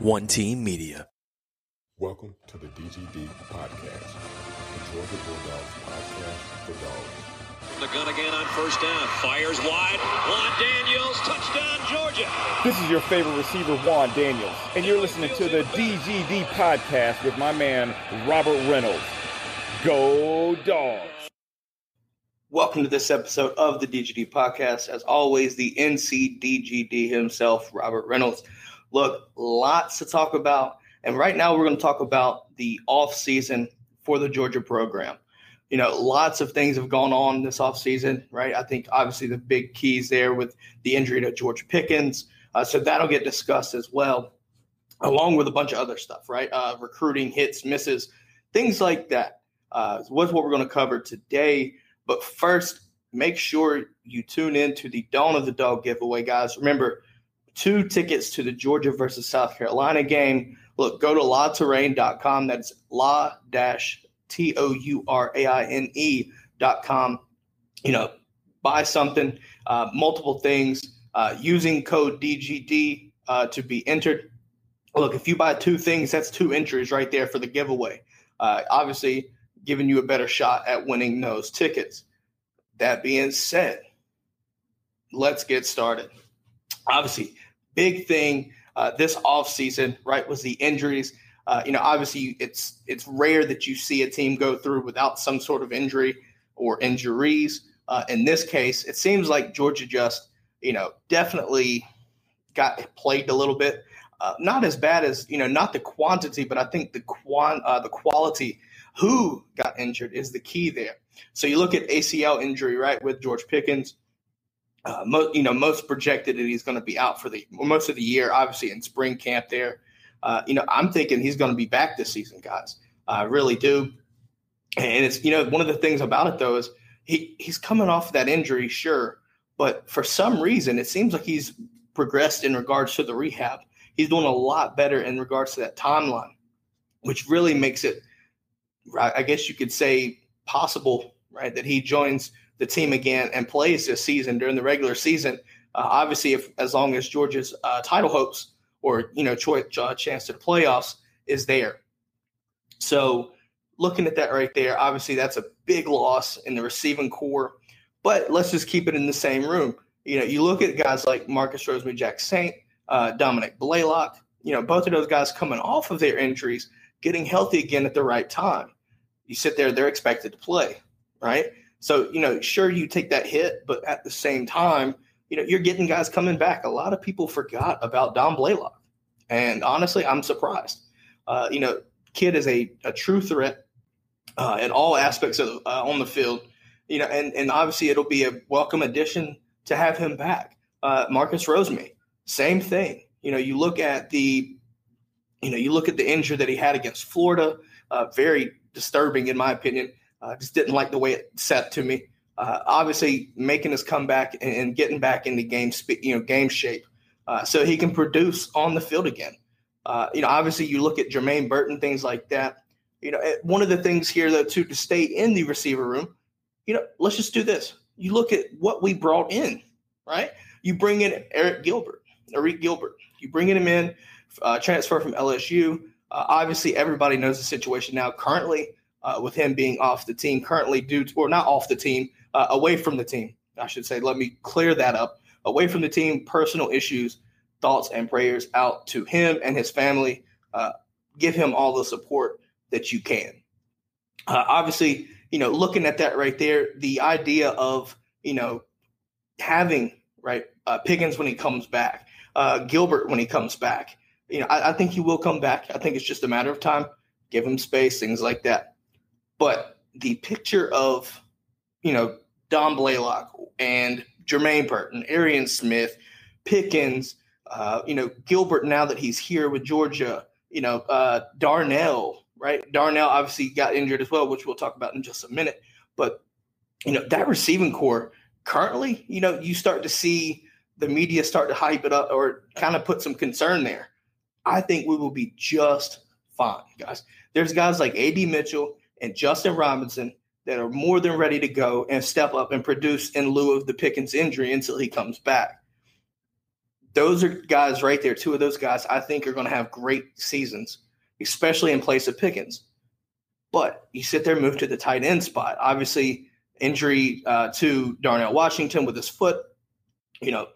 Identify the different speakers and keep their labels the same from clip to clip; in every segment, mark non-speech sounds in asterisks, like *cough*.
Speaker 1: One Team Media.
Speaker 2: Welcome to the DGD podcast, the Georgia Bulldogs podcast for dogs.
Speaker 3: The gun again on first down. Fires wide. Juan Daniels, touchdown, Georgia.
Speaker 4: This is your favorite receiver, Juan Daniels, and you're listening to the DGD podcast with my man, Robert Reynolds. Go Dogs!
Speaker 5: Welcome to this episode of the DGD podcast. As always, the NCDGD himself, Robert Reynolds. Look, lots to talk about. And right now, we're going to talk about the off season for the Georgia program. You know, lots of things have gone on this off season, right? I think obviously the big keys there with the injury to George Pickens. Uh, so that'll get discussed as well, along with a bunch of other stuff, right? Uh, recruiting hits, misses, things like that. Uh, what's what we're going to cover today. But first, make sure you tune in to the Dawn of the Dog giveaway, guys. Remember, two tickets to the Georgia versus South Carolina game. Look, go to latouraine.com. That's la dash T O U R A I N E dot com. You know, buy something, uh, multiple things, uh, using code DGD uh, to be entered. Look, if you buy two things, that's two entries right there for the giveaway. Uh, obviously, giving you a better shot at winning those tickets. That being said, let's get started. Obviously, big thing uh, this offseason, right, was the injuries. Uh, you know, obviously, it's it's rare that you see a team go through without some sort of injury or injuries. Uh, in this case, it seems like Georgia just, you know, definitely got plagued a little bit. Uh, not as bad as you know, not the quantity, but I think the quan uh, the quality. Who got injured is the key there. So you look at ACL injury, right, with George Pickens. Uh, most, you know, most projected that he's going to be out for the most of the year. Obviously, in spring camp, there. Uh, you know, I'm thinking he's going to be back this season, guys. I really do. And it's you know one of the things about it though is he he's coming off that injury, sure, but for some reason it seems like he's progressed in regards to the rehab. He's doing a lot better in regards to that timeline, which really makes it, I guess you could say, possible, right, that he joins the team again and plays this season during the regular season. Uh, obviously, if as long as Georgia's uh, title hopes or you know choice, uh, chance to the playoffs is there. So looking at that right there, obviously that's a big loss in the receiving corps. But let's just keep it in the same room. You know, you look at guys like Marcus Rosemy, Jack Saint, uh, Dominick Blaylock. You know, both of those guys coming off of their injuries, getting healthy again at the right time. You sit there; they're expected to play, right? So, you know, sure, you take that hit, but at the same time, you know, you're getting guys coming back. A lot of people forgot about Dom Blaylock. And honestly, I'm surprised. Uh, you know, kid is a, a true threat uh, in all aspects of uh, on the field. You know, and, and obviously it'll be a welcome addition to have him back. Uh, Marcus Rosemy, same thing. You know, you look at the, you know, you look at the injury that he had against Florida. Uh, very disturbing, in my opinion. I uh, just didn't like the way it set to me. Uh, obviously, making his comeback and, and, getting back into game, you know, game shape, uh, so he can produce on the field again. Uh, you know, obviously, you look at Jermaine Burton, things like that. You know, eh, one of the things here, though, too, to stay in the receiver room, you know, let's just do this. You look at what we brought in, right? You bring in Arik Gilbert, Arik Gilbert. You bring him in, uh, transfer from LSU. Uh, obviously, everybody knows the situation now. Currently, uh, with him being off the team currently due to, or not off the team, uh, away from the team, I should say. Let me clear that up. Away from the team, personal issues, thoughts and prayers out to him and his family. Uh, give him all the support that you can. Uh, obviously, you know, looking at that right there, the idea of, you know, having, right, uh, Pickens when he comes back, uh, Gilbert when he comes back, you know, I, I think he will come back. I think it's just a matter of time. Give him space, things like that. But the picture of, you know, Dom Blaylock and Jermaine Burton, Arian Smith, Pickens, uh, you know, Gilbert now that he's here with Georgia, you know, uh, Darnell, right? Darnell obviously got injured as well, which we'll talk about in just a minute. But, you know, that receiving corps currently, you know, you start to see the media start to hype it up or kind of put some concern there. I think we will be just fine, guys. There's guys like AD Mitchell and Justin Robinson that are more than ready to go and step up and produce in lieu of the Pickens injury until he comes back. those are guys right there. Two of those guys I think are going to have great seasons, especially in place of Pickens. But you sit there, move to the tight end spot. Obviously, injury uh, to Darnell Washington with his foot. You know,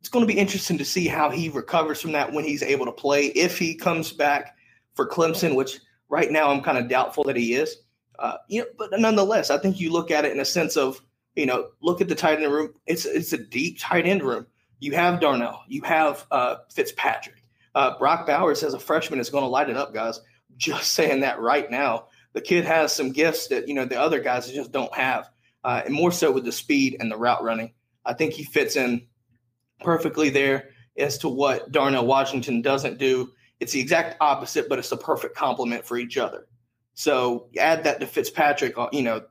Speaker 5: it's going to be interesting to see how he recovers from that when he's able to play. If he comes back for Clemson, which right now I'm kind of doubtful that he is. Uh, you know, but nonetheless, I think you look at it in a sense of you know, look at the tight end room. It's it's a deep tight end room. You have Darnell, you have uh, Fitzpatrick, uh, Brock Bowers as a freshman is going to light it up, guys. Just *laughs* saying that right now. The kid has some gifts that you know the other guys just don't have, uh, and more so with the speed and the route running. I think he fits in perfectly there as to what Darnell Washington doesn't do. It's the exact opposite, but it's a perfect complement for each other. So add that to Fitzpatrick, uh, you know,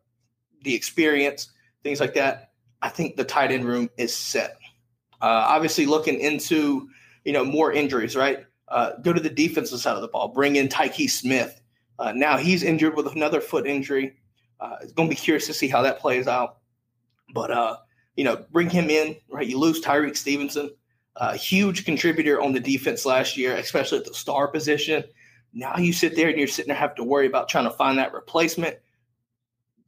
Speaker 5: the experience, things like that. I think the tight end room is set. Uh, obviously, looking into you know more injuries, right? Uh, go to the defensive side of the ball. Bring in Tykee Smith. Uh, now he's injured with another foot injury. Uh, it's going to be curious to see how that plays out. But uh, you know, bring him in, right? You lose Tyrique Stevenson, huge contributor on the defense last year, especially at the star position. Now you sit there and you're sitting there have to worry about trying to find that replacement.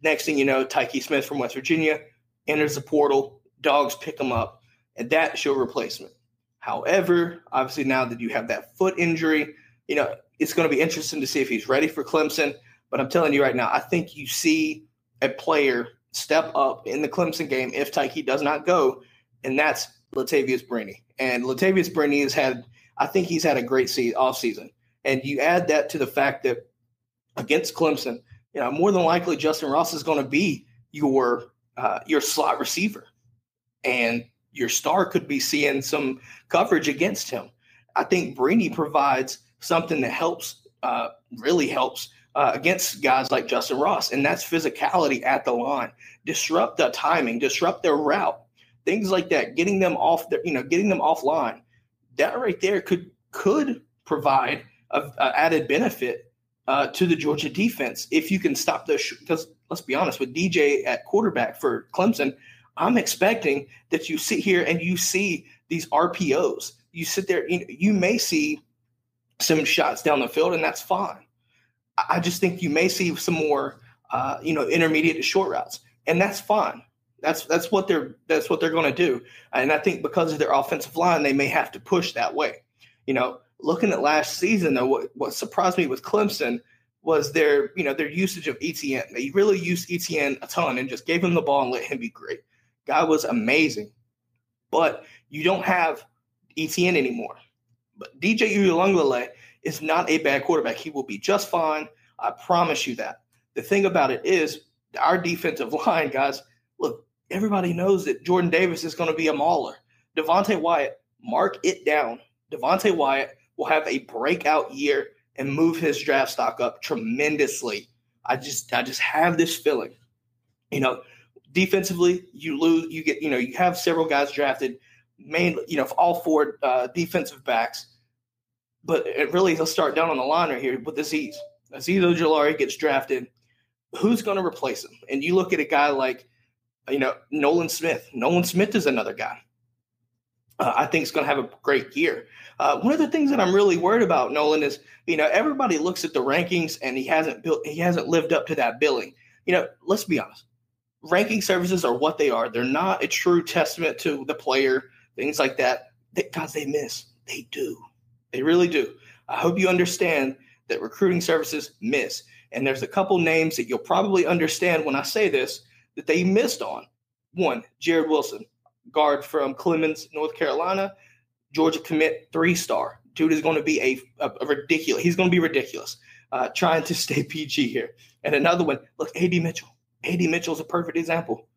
Speaker 5: Next thing you know, Tykee Smith from West Virginia enters the portal. Dogs pick him up, and that's your replacement. However, obviously now that you have that foot injury, you know it's going to be interesting to see if he's ready for Clemson. But I'm telling you right now, I think you see a player step up in the Clemson game if Tykee does not go, and that's Latavious Brini. And Latavious Brini has had, I think he's had a great season, off season. And you add that to the fact that against Clemson, you know, more than likely Justyn Ross is going to be your uh, your slot receiver, and your star could be seeing some coverage against him. I think Brini provides something that helps, uh, really helps uh, against guys like Justyn Ross, and that's physicality at the line. Disrupt the timing, disrupt their route, things like that. Getting them off, their, you know, getting them offline. That right there could could provide a, a added benefit uh, to the Georgia defense if you can stop those. Because let's be honest, with DJ at quarterback for Clemson, I'm expecting that you sit here and you see these RPOs. You sit there, you, you may see some shots down the field, and that's fine. I just think you may see some more, uh, you know, intermediate to short routes, and that's fine. That's that's what they're that's what they're going to do. And I think because of their offensive line, they may have to push that way. You know, looking at last season, though, what, what surprised me with Clemson was their, you know, their usage of Etienne. They really used Etienne a ton and just gave him the ball and let him be great. Guy was amazing. But you don't have Etienne anymore. But DJ Uiagalelei is not a bad quarterback. He will be just fine. I promise you that. The thing about it is our defensive *laughs* line, guys, look, everybody knows that Jordan Davis is going to be a mauler. Devonte Wyatt, mark it down. Devonte Wyatt will have a breakout year and move his draft stock up tremendously. I just I just have this feeling. You know, defensively, you lose, you get, you know, you have several guys drafted, mainly, you know, all four uh, defensive backs. But it really, they'll start down on the line right here with Azeez. Azeez Ojulari gets drafted. Who's going to replace him? And you look at a guy like, you know, Nolan Smith. Nolan Smith is another guy. Uh, I think is going to have a great year. Uh, one of the things that I'm really worried about, Nolan, is you know everybody looks at the rankings and he hasn't built, he hasn't lived up to that billing. You know, let's be honest. Ranking services are what they are. They're not a true testament to the player. Things like that. Guys, they miss. They do. They really do. I hope you understand that recruiting services miss. And there's a couple names that you'll probably understand when I say this that they missed on. One, Jared Wilson, guard from Clemmons, North Carolina. Georgia commit three star. Dude is going to be a, a, a ridiculous. He's going to be ridiculous. Uh, trying to *laughs* stay PG here. And another one, look, AD Mitchell. AD Mitchell is a perfect example.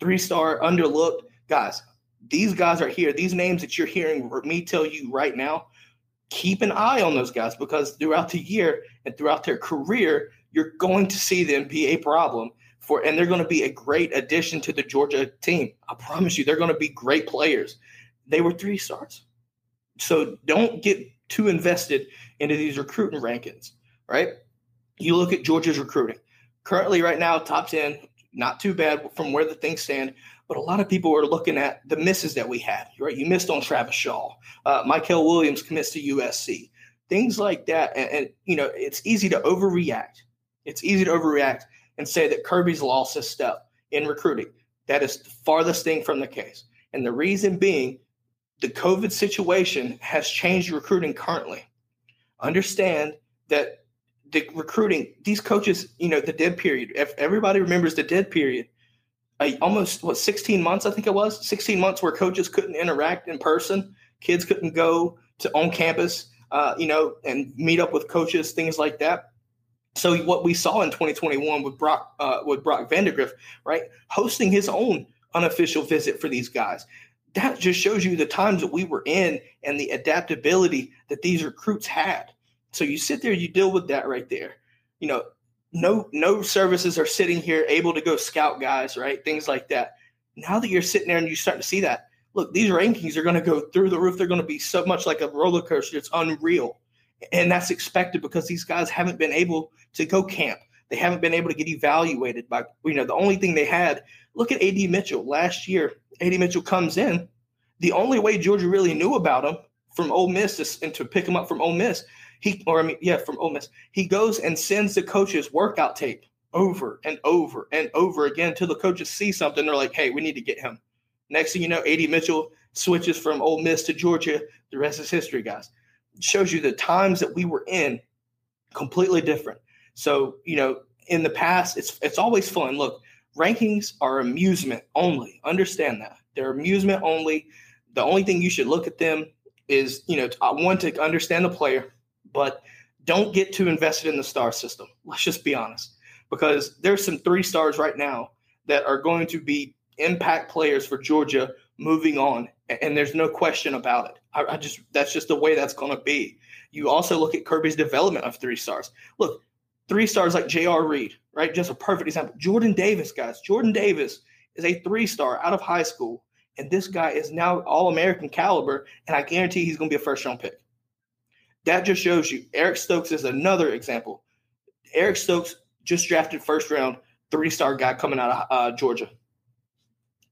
Speaker 5: Three star, underlooked. Guys, these guys are here. These names that you're hearing me tell you right now, keep an eye on those guys because throughout the year and throughout their career, you're going to see them be a problem for, and they're going to be a great addition to the Georgia team. I promise you, they're going to be great players. They were three stars. So don't get too invested into these recruiting rankings, right? You look at Georgia's recruiting. Currently, right now, top 10, not too bad from where the things stand. But a lot of people are looking at the misses that we had, right? You missed on Travis Shaw. Uh, Mykel Williams commits to USC. Things like that. And, and, you know, it's easy to overreact. It's easy to overreact and say that Kirby's lost a step in recruiting. That is the farthest thing from the case. And the reason being, the COVID situation has changed recruiting currently. Understand that the recruiting, these coaches, you know, the dead period, if everybody remembers the dead period, almost what 16 months, I think it was 16 months where coaches couldn't interact in person, kids couldn't go to on campus, uh, you know, and meet up with coaches, things like that. So what we saw in 2021 with Brock uh, with Brock Vandagriff, right, hosting his own unofficial visit for these guys. That just shows you the times that we were in and the adaptability that these recruits had. So you sit there, you deal with that right there. You know, no no services are sitting here able to go scout guys, right? Things like that. Now that you're sitting there and you start to see that, look, these rankings are going to go through the roof. They're going to be so much like a roller coaster. It's unreal. And that's expected because these guys haven't been able to go camp. They haven't been able to get evaluated by, you know, the only thing they had. Look at AD Mitchell. Last year, AD Mitchell comes in. The only way Georgia really knew about him from Ole Miss and to pick him up from Ole Miss, he or I mean, yeah, from Ole Miss, he goes and sends the coaches workout tape over and over and over again until the coaches see something. They're like, hey, we need to get him. Next thing you know, AD Mitchell switches from Ole Miss to Georgia. The rest is history, guys shows you the times that we were in completely different. So, you know, in the past, it's it's always fun. Look, rankings are amusement only. Understand that. They're amusement only. The only thing you should look at them is, you know, uh, I want to understand the player, but don't get too invested in the star system. Let's just be honest. Because there's some three stars right now that are going to be impact players for Georgia moving on and there's no question about it. I, I just that's just the way that's going to be. You also look at Kirby's development of three stars. Look, three stars like J.R. Reed, right? Just a perfect example. Jordan Davis, guys. Jordan Davis is a three star out of high school, and this guy is now All American caliber, and I guarantee he's going to be a first round pick. That just shows you. Eric Stokes is another example. Eric Stokes just drafted first round, three star guy coming out of uh, Georgia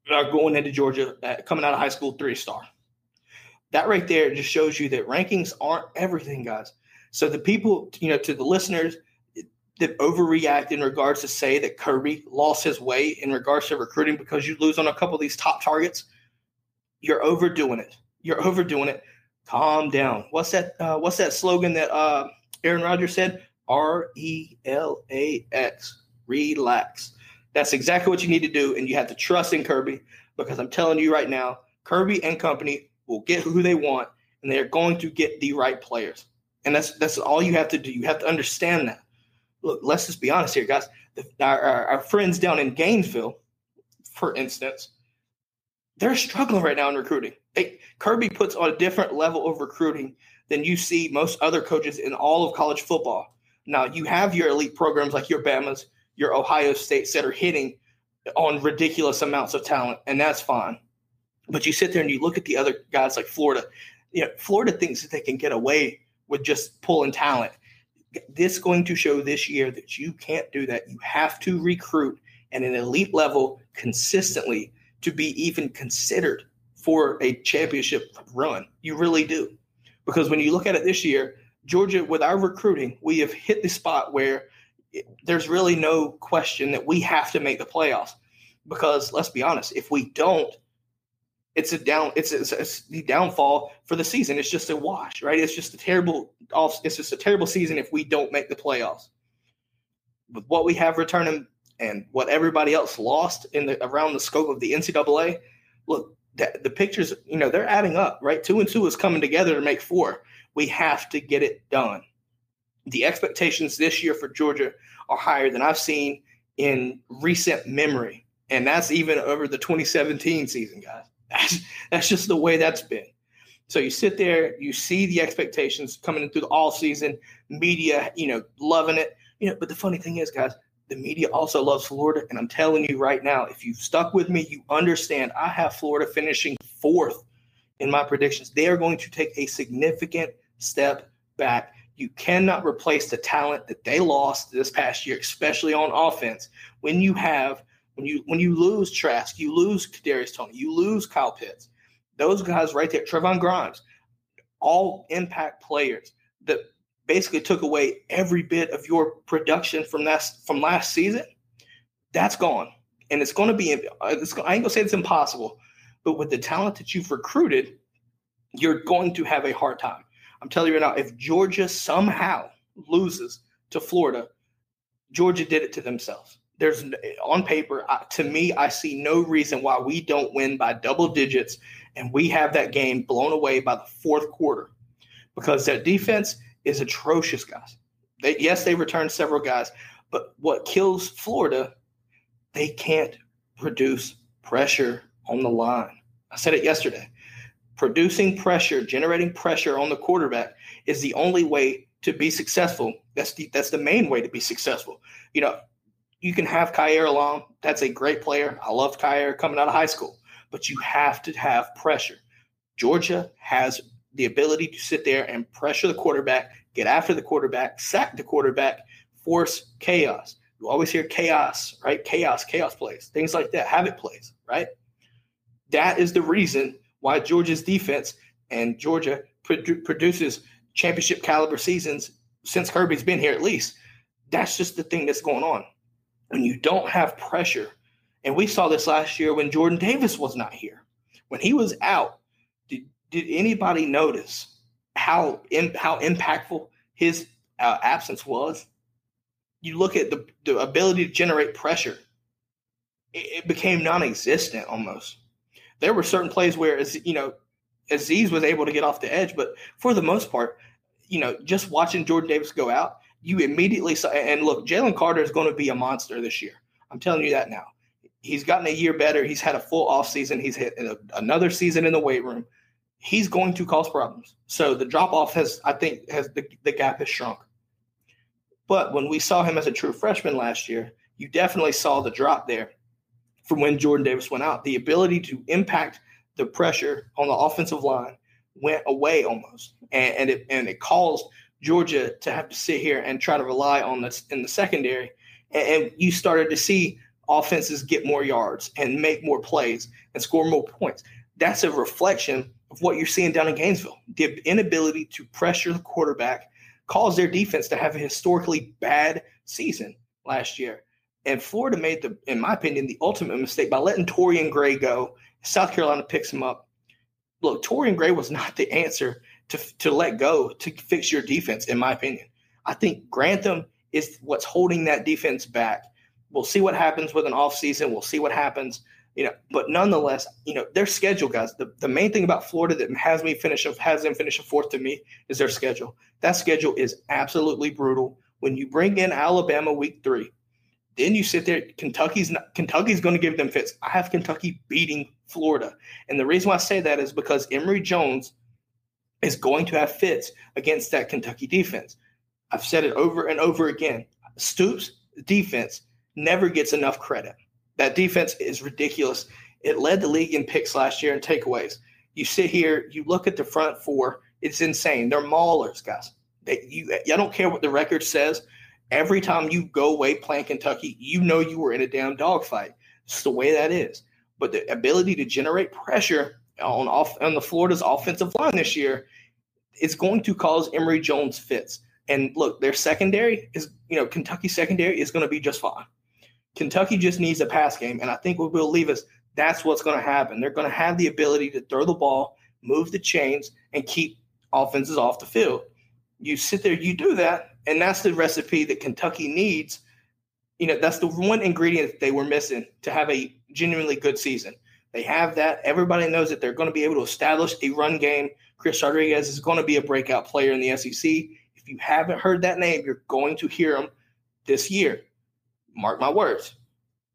Speaker 5: going into Georgia, uh, coming out of high school, three star. That right there just shows you that rankings aren't everything, guys. So the people, you know, to the listeners that overreact in regards to say that Kirby lost his way in regards to recruiting because you lose on a couple of these top targets, you're overdoing it. You're overdoing it. Calm down. What's that? Uh, what's that slogan that uh, Aaron Rodgers said? R E L A X. Relax. That's exactly what you need to do, and you have to trust in Kirby because I'm telling you right now, Kirby and company will get who they want, and they are going to get the right players. And that's that's all you have to do. You have to understand that. Look, let's just be honest here, guys. The, our, our, our friends down in Gainesville, for instance, they're struggling right now in recruiting. They, Kirby puts on a different level of recruiting than you see most other coaches in all of college football. Now, you have your elite programs like your Bamas, your Ohio States that are hitting on ridiculous amounts of talent, and that's fine. But you sit there and you look at the other guys like Florida. You know, Florida thinks that they can get away with just pulling talent. This going to show this year that you can't do that. You have to recruit at an elite level consistently to be even considered for a championship run. You really do. Because when you look at it this year, Georgia, with our recruiting, we have hit the spot where there's really no question that we have to make the playoffs because let's be honest, if we don't, it's a down, it's, it's, it's, the downfall for the season. It's just a wash, right? It's just a terrible off. It's just a terrible season if we don't make the playoffs. With what we have returning and what everybody else lost in the around the scope of the NCAA, look, the, the pictures, you know, they're adding up, right? Two and two is coming together to make four. We have to get it done the expectations this year for Georgia are higher than I've seen in recent memory. And that's even over the 2017 season, guys. *laughs* That's, that's just the way that's been. So you sit there, you see the expectations coming through the all season, media, you know, loving it. You know, but the funny thing is, guys, the media also loves Florida. And I'm telling you right now, if you've stuck with me, you understand I have Florida finishing fourth in my predictions. They are going to take a significant step back you cannot replace the talent that they lost this past year, especially on offense, when you have When you when you lose Trask, you lose Kadarius Toney, you lose Kyle Pitts. Those guys right there, Trevon Grimes, all impact players that basically took away every bit of your production from that from last season. That's gone, and it's going to be. It's, I ain't gonna say it's impossible, but with the talent that you've recruited, you're going to have a hard time. I'm telling you right now, if Georgia somehow loses to Florida, Georgia did it to themselves. There's on paper, to me, I see no reason why we don't win by double digits and we have that game blown away by the fourth quarter because their defense is atrocious, guys. They, yes, they returned several guys, but what kills Florida, they can't produce pressure on the line. I said it yesterday. Producing pressure, generating pressure on the quarterback is the only way to be successful. That's the that's the main way to be successful. You know, you can have Kaiir Elam. That's a great player. I love Kaiir coming out of high school, but you have to have pressure. Georgia has the ability to sit there and pressure the quarterback, get after the quarterback, sack the quarterback, force chaos. You always hear chaos, right? Chaos, chaos plays, things like that, habit plays, right? That is the reason why Georgia's defense and Georgia produ- produces championship caliber seasons since Kirby's been here, at least. That's just the thing that's going on. When you don't have pressure, and we saw this last year when Jordan Davis was not here. When he was out, did, did anybody notice how in, how impactful his uh, absence was? You look at the, the ability to generate pressure, it, it became non-existent almost. There were certain plays where, you know, Azeez was able to get off the edge, but for the most part, you know, just watching Jordan Davis go out, you immediately saw. And look, Jalen Carter is going to be a monster this year. I'm telling you that now. He's gotten a year better. He's had a full off season. He's hit another season in the weight room. He's going to cause problems. So the drop off has, I think, has the, the gap has shrunk. But when we saw him as a true freshman last year, you definitely saw the drop there from when Jordan Davis went out. The ability to impact the pressure on the offensive line went away almost, and, and it and it caused Georgia to have to sit here and try to rely on this in the secondary, and, and you started to see offenses get more yards and make more plays and score more points. That's a reflection of what you're seeing down in Gainesville. The inability to pressure the quarterback caused their defense to have a historically bad season last year. And Florida made the, in my opinion, the ultimate mistake by letting Torian Gray go South Carolina picks him up. Look, Torian Gray was not the answer to, to let go to fix your defense, in my opinion. I think Grantham is what's holding that defense back. We'll see what happens with an offseason. We'll see what happens. You know, but nonetheless, you know, their schedule, guys. The, the main thing about Florida that has me finish has them finish a fourth to me is their schedule. That schedule is absolutely brutal. When you bring in Alabama week three, then you sit there. Kentucky's not, Kentucky's going to give them fits. I have Kentucky beating Florida, and the reason why I say that is because Emory Jones is going to have fits against that Kentucky defense. I've said it over and over again. Stoops defense never gets enough credit. That defense is ridiculous. It led the league in picks last year and takeaways. You sit here, you look at the front four. It's insane. They're maulers, guys. They, you, I don't care what the record says every time you go away playing Kentucky, you know you were in a damn dogfight. It's the way that is. But the ability to generate pressure on off on the Florida's offensive line this year is going to cause Emory Jones fits. And look, their secondary is, you know, Kentucky secondary is going to be just fine. Kentucky just needs a pass game, and I think what will leave us, that's what's going to happen. They're going to have the ability to throw the ball, move the chains, and keep offenses off the field. You sit there, you do that, and that's the recipe that Kentucky needs. You know, that's the one ingredient they were missing to have a genuinely good season. They have that. Everybody knows that they're going to be able to establish a run game. Chris Rodriguez is going to be a breakout player in the SEC. If you haven't heard that name, you're going to hear him this year. Mark my words.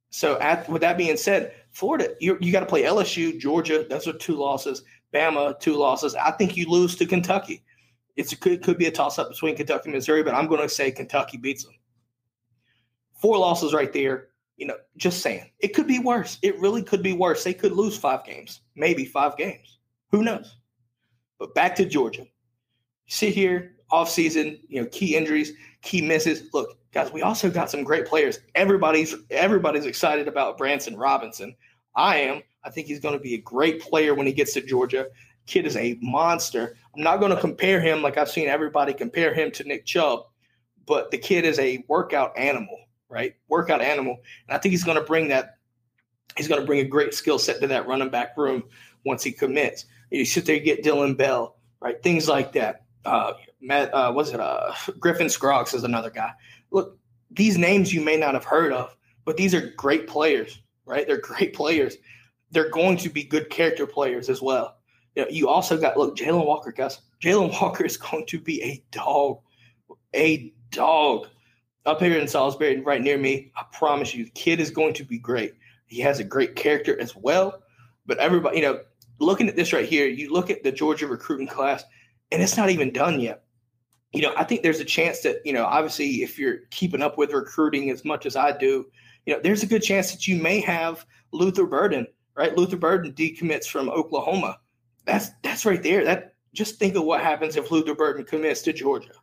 Speaker 5: So, at, with that being said, Florida, you got to play LSU, Georgia. Those are two losses. Bama, two losses. I think you lose to Kentucky. It's a, could could be a toss up between Kentucky and Missouri, but I'm going to say Kentucky beats them. Four losses right there. You know, just saying it could be worse. It really could be worse. They could lose five games, maybe five games. Who knows? But back to Georgia. Sit here off season, you know, key injuries, key misses. Look, guys, we also got some great players. Everybody's everybody's excited about Branson Robinson. I am. I think he's going to be a great player when he gets to Georgia. Kid is a monster. I'm not going to compare him like I've seen everybody compare him to Nick Chubb, but the kid is a workout animal, right? Workout animal. And I think he's going to bring that he's going to bring a great skill set to that running back room once he commits. You sit there, you get Dillon Bell, right? Things like that. Uh, Matt, uh, was it uh, *laughs* Griffin Scroggs is another guy. Look, these names you may not have heard of, but these are great players, right? They're great players. They're going to be good character players as well. You, know, you also got look Jalen Walker, guys. Jalen Walker is going to be a dog, a dog up here in Salisbury, right near me. I promise you, the kid is going to be great. He has a great character as well. But everybody, you know, looking at this right here, you look at the Georgia recruiting class, and it's not even done yet. You know, I think there's a chance that, you know, obviously if you're keeping up with recruiting as much as I do, you know, there's a good chance that you may have Luther Burden, right? Luther Burden decommits from Oklahoma. That's that's right there. That just think of what happens if Luther Burden commits to Georgia,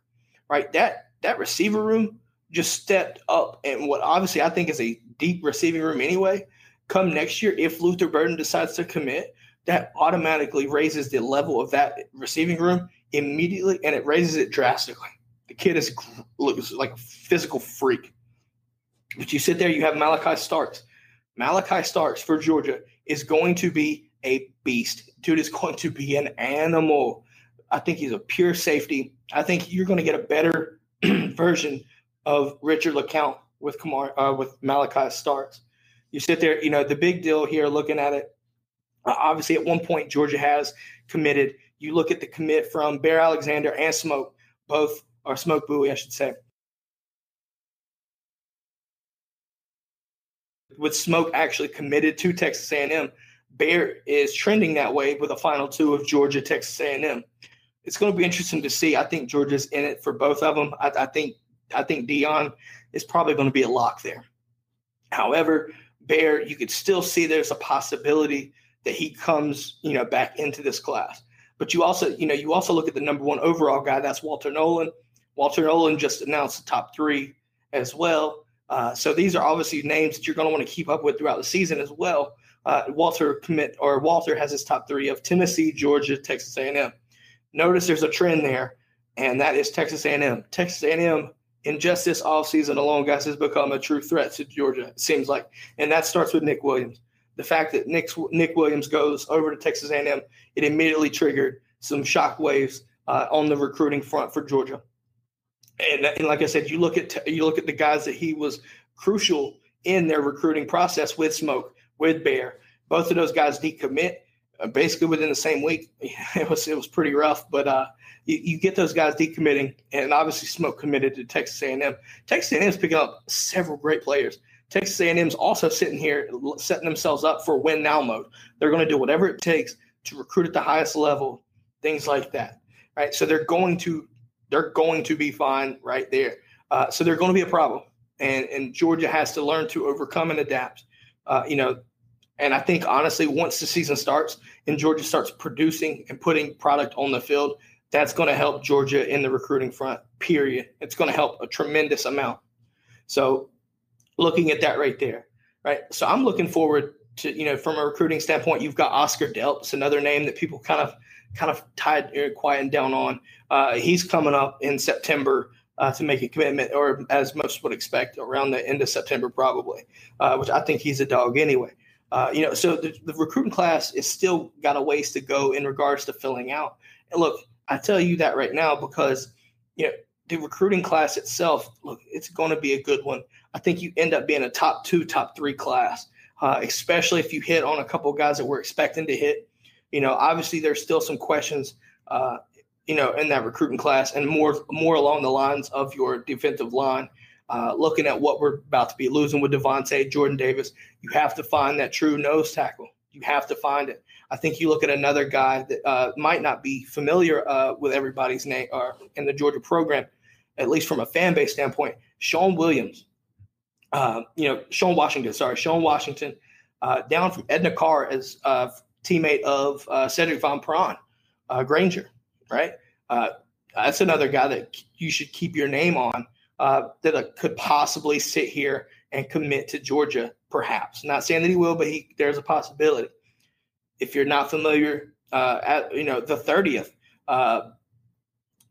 Speaker 5: right? That that receiver room just stepped up, and what obviously I think is a deep receiving room anyway. Come next year, if Luther Burden decides to commit, that automatically raises the level of that receiving room immediately, and it raises it drastically. The kid is looks like a physical freak. But you sit there, you have Malachi Starks. Malachi Starks for Georgia is going to be a beast. Dude is going to be an animal. I think he's a pure safety. I think you're going to get a better *clears throat* version of Richard LeCounte with Kamar uh, with Malachi Starks. You sit there, you know, the big deal here looking at it. Obviously, at one point, Georgia has committed. You look at the commit from Bear Alexander and Smoke, both are Smoke Bouie, I should say. With Smoke actually committed to Texas A&M, Bear is trending that way with a final two of Georgia, Texas A&M. It's going to be interesting to see. I think Georgia's in it for both of them. I, I think I think Deyon is probably going to be a lock there. However, Bear, you could still see there's a possibility that he comes, you know, back into this class. But you also, you know, you also look at the number one overall guy. That's Walter Nolan. Walter Nolan just announced the top three as well. Uh, so these are obviously names that you're going to want to keep up with throughout the season as well. Uh, Walter commit or Walter has his top three of Tennessee, Georgia, Texas A&M. Notice there's a trend there, and that is Texas A&M. Texas A&M in just this offseason alone, guys, has become a true threat to Georgia, it seems like. And that starts with Nick Williams. The fact that Nick, Nick Williams goes over to Texas A&M, it immediately triggered some shock waves uh, on the recruiting front for Georgia. And, and like I said, you look at you look at the guys that he was crucial in their recruiting process with Smoke, with Bear. Both of those guys decommit uh, basically within the same week. *laughs* It was it was pretty rough, but uh, you, you, get those guys decommitting, and obviously Smoke committed to Texas A&M. Texas A&M is picking up several great players. Texas A&M is also sitting here setting themselves up for win now mode. They're going to do whatever it takes to recruit at the highest level, things like that. Right, so they're going to they're going to be fine right there. Uh, so they're going to be a problem, and and Georgia has to learn to overcome and adapt. Uh, you know, and I think honestly, once the season starts and Georgia starts producing and putting product on the field, that's going to help Georgia in the recruiting front, period. It's going to help a tremendous amount. So, looking at that right there, right? So, I'm looking forward to, you know, from a recruiting standpoint, you've got Oscar Delps, another name that people kind of, kind of tied, uh, quieting down on. Uh, he's coming up in September uh, to make a commitment, or as most would expect, around the end of September, probably, uh, which I think he's a dog anyway. Uh, you know, so the, the recruiting class is still got a ways to go in regards to filling out. And look, I tell you that right now because you know the recruiting class itself. Look, it's going to be a good one. I think you end up being a top two, top three class, uh, especially if you hit on a couple guys that we're expecting to hit. You know, obviously there's still some questions. Uh, you know, in that recruiting class, and more more along the lines of your defensive line. Uh, looking at what we're about to be losing with Devonte, Jordan Davis, you have to find that true nose tackle. You have to find it. I think you look at another guy that uh, might not be familiar uh, with everybody's name or in the Georgia program, at least from a fan base standpoint. Sean Williams, uh, you know, Shawn Washington, sorry, Sean Washington, uh, down from Edna Karr as teammate of uh, Cedric Van Pran, uh, Granger, right? that's another guy that you should keep your name on uh, that uh, could possibly sit here and commit to Georgia, perhaps. Not saying that he will, but he, there's a possibility. If you're not familiar, uh, at you know the 30th, uh,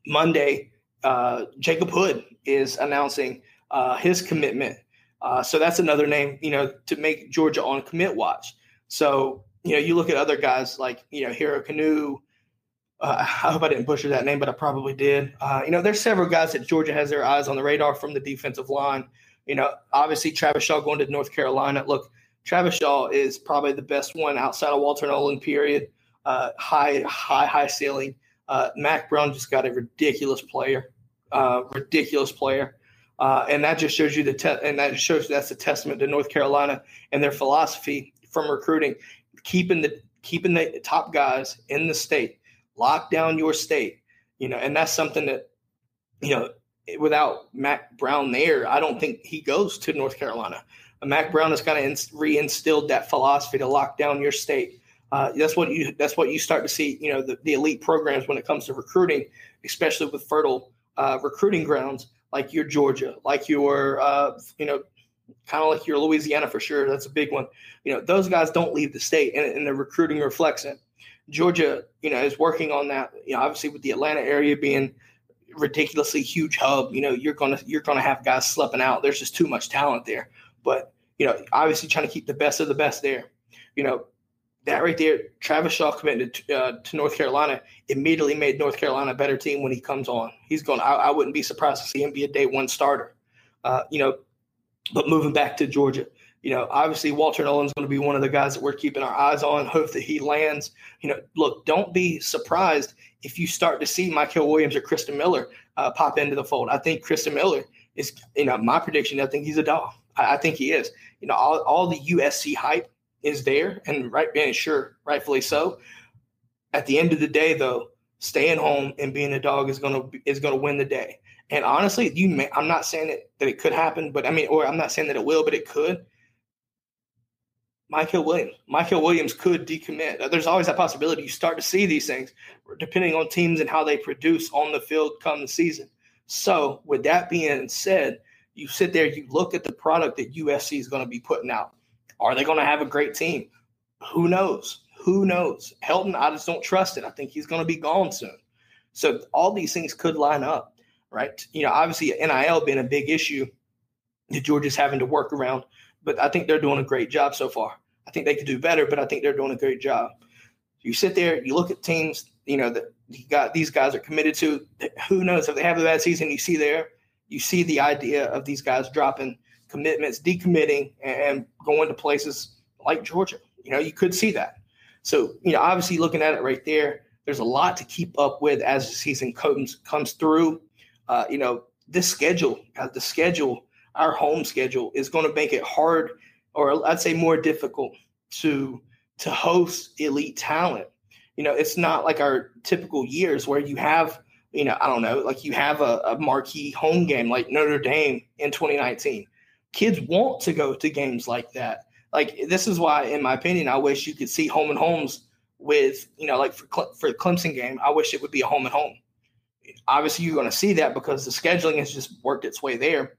Speaker 5: Monday, uh, Jacob Hood is announcing uh, his commitment. Uh, so that's another name, you know, to make Georgia on commit watch. So you know, you look at other guys like you know Hero Kanu. Uh, *laughs* I hope I didn't butcher that name, but I probably did. Uh, you know, there's several guys that Georgia has their eyes on the radar from the defensive line. You know, obviously Travis Shaw going to North Carolina. Look, Travis Shaw is probably the best one outside of Walter Nolan. Period. Uh, high, high, high ceiling. Uh, Mack Brown just got a ridiculous player, uh, ridiculous player, uh, and that just shows you the te- and that shows that's a testament to North Carolina and their philosophy from recruiting, keeping the keeping the top guys in the state, lock down your state, you know, and that's something that you know without Mack Brown there, I don't think he goes to North Carolina. Mack Brown has kind of reinstilled that philosophy to lock down your state uh, that's what you that's what you start to see. You know, the, the elite programs when it comes to recruiting, especially with fertile uh, recruiting grounds like your Georgia, like your uh, you know, kind of like your Louisiana for sure. That's a big one. You know, those guys don't leave the state, and, and the recruiting reflects it. Georgia, you know, is working on that. You know, obviously with the Atlanta area being ridiculously huge hub, you know, you're gonna you're gonna have guys slipping out. There's just too much talent there. But you know, obviously trying to keep the best of the best there. You know, that right there, Travis Shaw committed to, uh, to, North Carolina, immediately made North Carolina a better team when he comes on. He's going. I, I wouldn't be surprised to see him be a day one starter. Uh, you know, but moving back to Georgia, you know, obviously Walter Nolan's going to be one of the guys that we're keeping our eyes on. Hope that he lands. You know, look, don't be surprised if you start to see Mykel Williams or Christen Miller uh, pop into the fold. I think Christen Miller is, you know, my prediction. I think he's a dog. I, I think he is. You know, all, all the USC hype is there, and right, and sure, rightfully so. At the end of the day, though, staying home and being a dog is gonna is gonna win the day. And honestly, you may, I'm not saying that, that it could happen, but I mean, or I'm not saying that it will, but it could. Mykel Williams. Mykel Williams could decommit. There's always that possibility. You start to see these things depending on teams and how they produce on the field come the season. So, with that being said, you sit there, you look at the product that USC is going to be putting out. Are they going to have a great team? Who knows? Who knows? Helton, I just don't trust it. I think he's going to be gone soon. So all these things could line up, right? You know, obviously NIL being a big issue that Georgia's having to work around, but I think they're doing a great job so far. I think they could do better, but I think they're doing a great job. You sit there, you look at teams, you know, that you got these guys are committed to. Who knows if they have a bad season? You see there, you see the idea of these guys dropping commitments, decommitting, and going to places like Georgia. You know, you could see that. So, you know, obviously looking at it right there, there's a lot to keep up with as the season comes comes through. Uh, you know, this schedule, uh, the schedule, our home schedule is going to make it hard, or I'd say more difficult to to host elite talent. You know, it's not like our typical years where you have, you know, I don't know, like you have a, a marquee home game like Notre Dame in 2019 kids want to go to games like that. Like this is why, in my opinion, I wish you could see home and homes with you know like for for the Clemson game. I wish it would be a home and home. Obviously, you're going to see that because the scheduling has just worked its way there.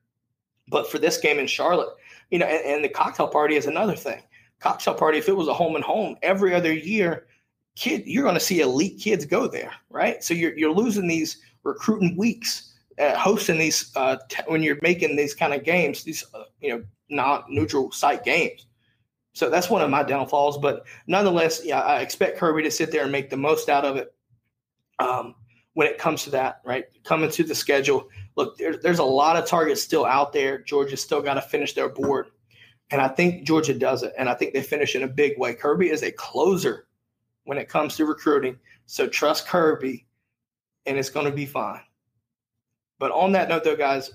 Speaker 5: But for this game in Charlotte, you know, and, and the cocktail party is another thing. Cocktail party, if it was a home and home, every other year, kid, you're going to see elite kids go there, right? So you're you're losing these recruiting weeks uh, hosting these uh, t- when you're making these kind of games, these uh, you know not neutral site games. So that's one of my downfalls. But nonetheless, yeah, I expect Kirby to sit there and make the most out of it. Um, when it comes to that, right? Coming to the schedule, look, there's there's a lot of targets still out there. Georgia's still got to finish their board, and I think Georgia does it, and I think they finish in a big way. Kirby is a closer when it comes to recruiting, so trust Kirby, and it's going to be fine. But on that note, though, guys,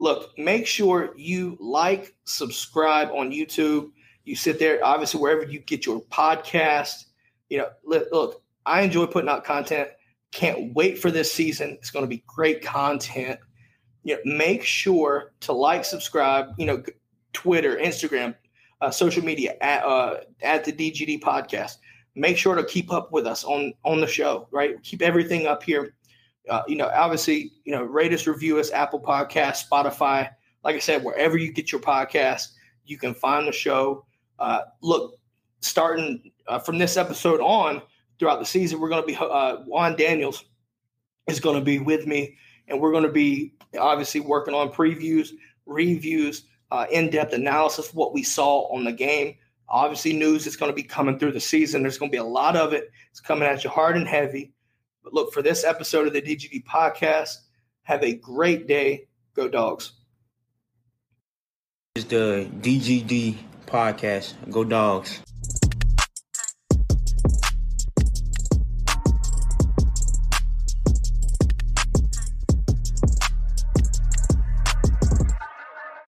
Speaker 5: look, make sure you like, subscribe on YouTube. You sit there, obviously, wherever you get your podcast. You know, look, I enjoy putting out content. Can't wait for this season. It's going to be great content. You know, make sure to like, subscribe. You know, Twitter, Instagram, uh, social media at uh, at the DGD podcast. Make sure to keep up with us on on the show. Right, keep everything up here Uh, you know, obviously, you know, rate us, review us, Apple Podcast, Spotify. Like I said, wherever you get your podcast, you can find the show. Uh, look, starting uh, from this episode on throughout the season, we're going to be uh, Juan Daniels is going to be with me, and we're going to be obviously working on previews, reviews, uh, in-depth analysis of what we saw on the game. Obviously, news is going to be coming through the season. There's going to be a lot of it. It's coming at you hard and heavy. But look for this episode of the DGD podcast. Have a great day. Go dogs.
Speaker 1: It's the DGD podcast. Go dogs.